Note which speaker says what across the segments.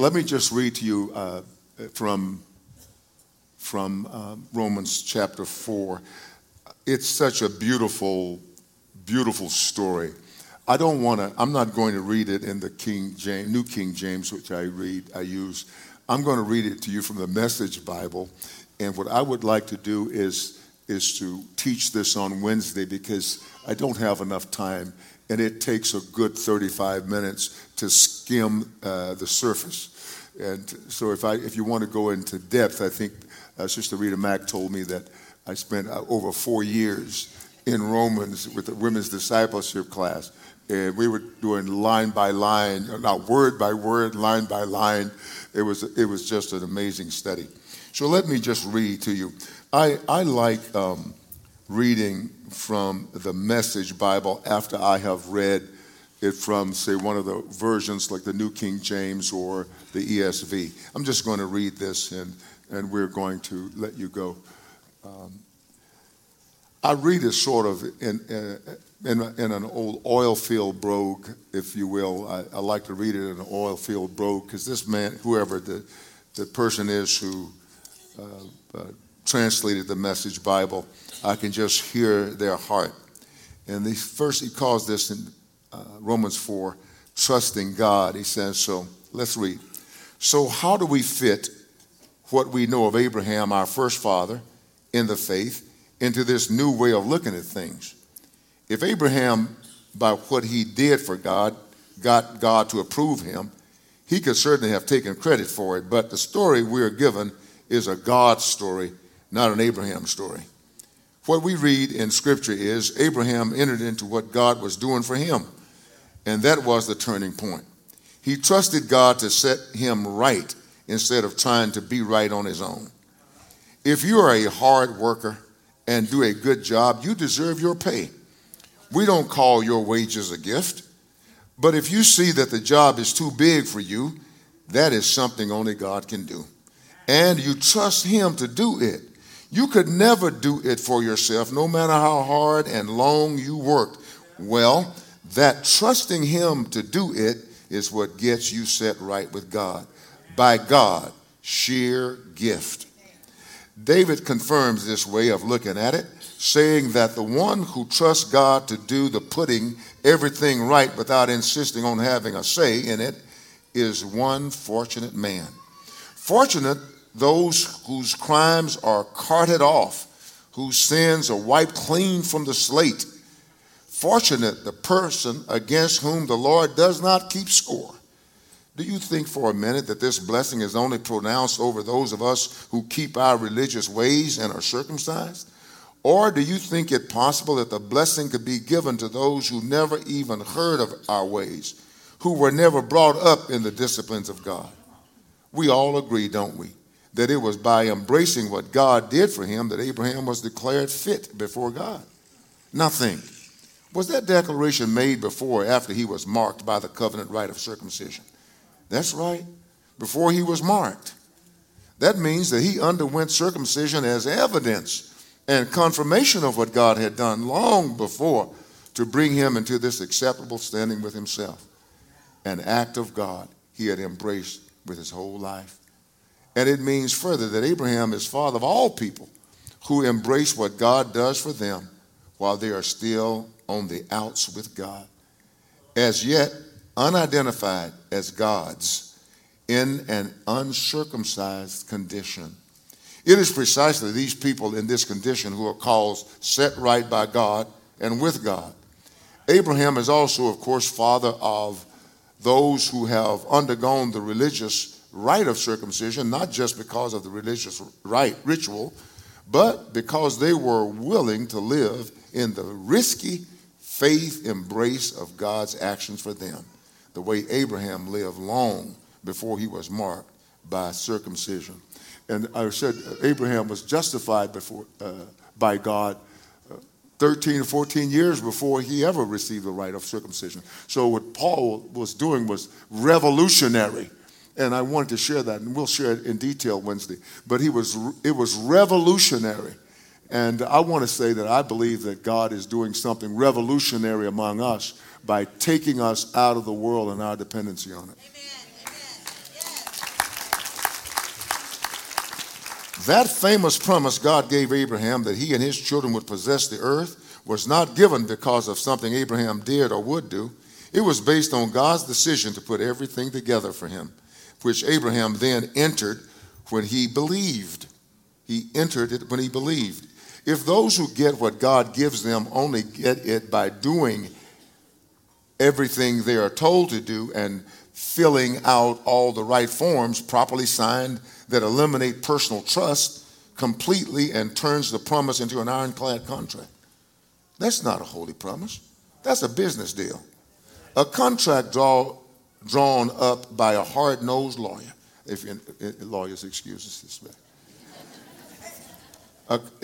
Speaker 1: Let me just read to you uh, from, from uh, Romans chapter 4. It's such a beautiful, beautiful story. I don't want to, I'm not going to read it in the King James, New King James, which I read, I use. I'm going to read it to you from the Message Bible. And what I would like to do is, is to teach this on Wednesday because I don't have enough time and it takes a good 35 minutes to skim uh, the surface. And so, if I if you want to go into depth, I think uh, Sister Rita Mack told me that I spent uh, over four years in Romans with the women's discipleship class, and we were doing line by line, not word by word, line by line. It was it was just an amazing study. So let me just read to you. I I like. Um, reading from the Message Bible after I have read it from, say, one of the versions like the New King James or the ESV. I'm just going to read this and, and we're going to let you go. Um, I read it sort of in, in, in, an old oil field brogue, if you will. I, I like to read it in an oil field brogue because this man, whoever the, the person is who uh, uh, translated the Message Bible, I can just hear their heart. And the first, he calls this in uh, Romans 4, trusting God. He says, so let's read. So, how do we fit what we know of Abraham, our first father, in the faith, into this new way of looking at things? If Abraham, by what he did for God, got God to approve him, he could certainly have taken credit for it. But the story we are given is a God story, not an Abraham story. What we read in Scripture is Abraham entered into what God was doing for him, and that was the turning point. He trusted God to set him right instead of trying to be right on his own. If you are a hard worker and do a good job, you deserve your pay. We don't call your wages a gift, but if you see that the job is too big for you, that is something only God can do. And you trust Him to do it. You could never do it for yourself, no matter how hard and long you worked. Well, that trusting Him to do it is what gets you set right with God. By God, sheer gift. David confirms this way of looking at it, saying that the one who trusts God to do the putting everything right without insisting on having a say in it is one fortunate man. Fortunate those whose crimes are carted off, whose sins are wiped clean from the slate. Fortunate the person against whom the Lord does not keep score. Do you think for a minute that this blessing is only pronounced over those of us who keep our religious ways and are circumcised? Or do you think it possible that the blessing could be given to those who never even heard of our ways, who were never brought up in the disciplines of God? We all agree, don't we? that it was by embracing what God did for him that Abraham was declared fit before God. Nothing. Was that declaration made before or after he was marked by the covenant rite of circumcision? That's right, before he was marked. That means that he underwent circumcision as evidence and confirmation of what God had done long before to bring him into this acceptable standing with himself. An act of God he had embraced with his whole life. And it means further that Abraham is father of all people who embrace what God does for them while they are still on the outs with God. As yet unidentified as God's in an uncircumcised condition. It is precisely these people in this condition who are called set right by God and with God. Abraham is also, of course, father of those who have undergone the religious rite of circumcision, not just because of the religious rite ritual, but because they were willing to live in the risky faith embrace of God's actions for them, the way Abraham lived long before he was marked by circumcision. And I said Abraham was justified before, uh, by God uh, 13 or 14 years before he ever received the rite of circumcision. So what Paul was doing was revolutionary and I wanted to share that, and we'll share it in detail Wednesday. But he was, it was revolutionary. And I want to say that I believe that God is doing something revolutionary among us by taking us out of the world and our dependency on it. Amen. Yes. That famous promise God gave Abraham that he and his children would possess the earth was not given because of something Abraham did or would do. It was based on God's decision to put everything together for him, which Abraham then entered when he believed. He entered it when he believed. If those who get what God gives them only get it by doing everything they are told to do and filling out all the right forms properly signed that eliminate personal trust completely and turns the promise into an ironclad contract. That's not a holy promise. That's a business deal. A contract draw, drawn up by a hard-nosed lawyer, if lawyers excuse this way.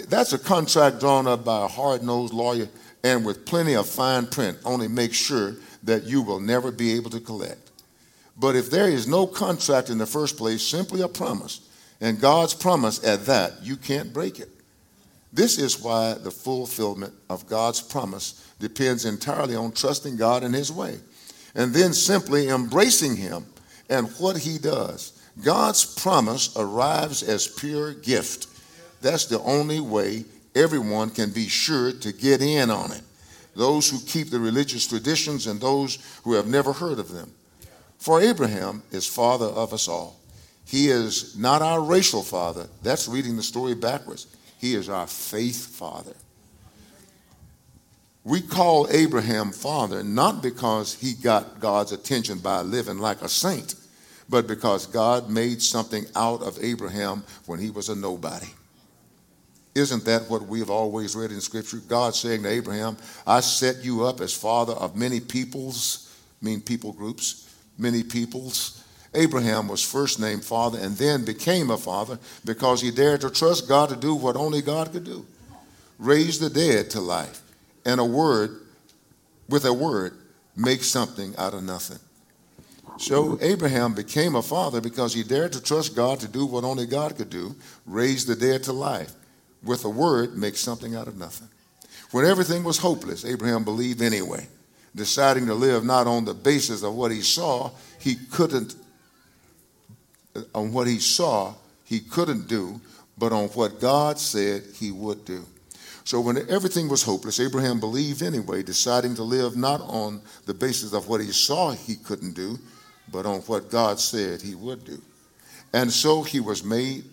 Speaker 1: That's a contract drawn up by a hard-nosed lawyer and with plenty of fine print, only make sure that you will never be able to collect. But if there is no contract in the first place, simply a promise, and God's promise at that, you can't break it. This is why the fulfillment of God's promise depends entirely on trusting God in His way and then simply embracing Him and what He does. God's promise arrives as pure gift. That's the only way everyone can be sure to get in on it. Those who keep the religious traditions and those who have never heard of them. For Abraham is father of us all. He is not our racial father. That's reading the story backwards. He is our faith father. We call Abraham father not because he got God's attention by living like a saint, but because God made something out of Abraham when he was a nobody. Isn't that what we've always read in Scripture? God saying to Abraham, I set you up as father of many peoples, mean people groups, many peoples. Abraham was first named father and then became a father because he dared to trust God to do what only God could do raise the dead to life. And a word, with a word, make something out of nothing. So Abraham became a father because he dared to trust God to do what only God could do raise the dead to life. With a word, make something out of nothing. When everything was hopeless, Abraham believed anyway deciding to live not on the basis of what he saw, he couldn't, on what he saw, he couldn't do, but on what God said he would do. So when everything was hopeless, Abraham believed anyway, deciding to live not on the basis of what he saw he couldn't do, but on what God said he would do. And so he was made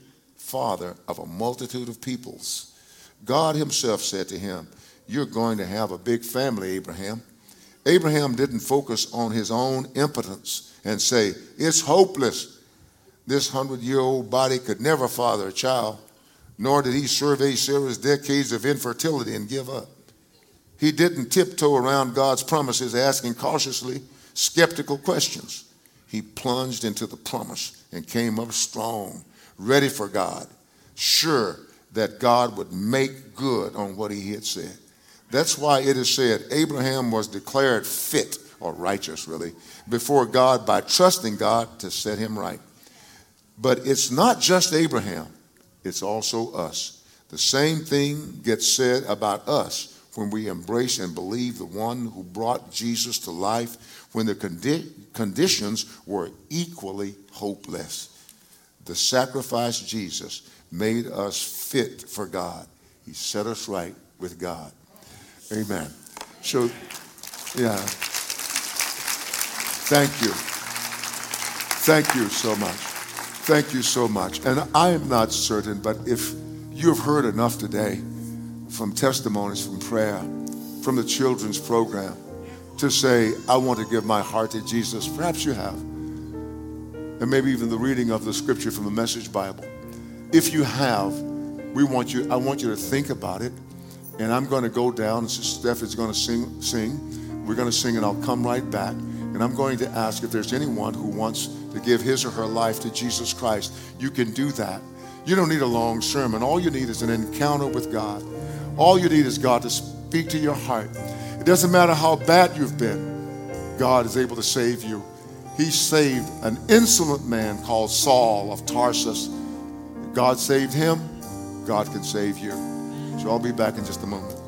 Speaker 1: father of a multitude of peoples. God himself said to him, You're going to have a big family, Abraham. Abraham didn't focus on his own impotence and say, It's hopeless. This hundred year old body could never father a child, nor did he survey Sarah's decades of infertility and give up. He didn't tiptoe around God's promises asking cautiously skeptical questions. He plunged into the promise and came up strong, ready for God, sure that God would make good on what he had said. That's why it is said Abraham was declared fit, or righteous really, before God by trusting God to set him right. But it's not just Abraham, it's also us. The same thing gets said about us when we embrace and believe the one who brought Jesus to life when the condi- conditions were equally hopeless. The sacrifice Jesus made us fit for God. He set us right with God. Amen. So, yeah. Thank you. Thank you so much. Thank you so much. And I am not certain, but if you've heard enough today from testimonies, from prayer, from the children's program, to say, I want to give my heart to Jesus, perhaps you have. And maybe even the reading of the scripture from the Message Bible. If you have, we want you, I want you to think about it and I'm going to go down. and Steph is going to sing. Sing. We're going to sing, and I'll come right back. And I'm going to ask if there's anyone who wants to give his or her life to Jesus Christ. You can do that. You don't need a long sermon. All you need is an encounter with God. All you need is God to speak to your heart. It doesn't matter how bad you've been, God is able to save you. He saved an insolent man called Saul of Tarsus. God saved him, God can save you. So I'll be back in just a moment.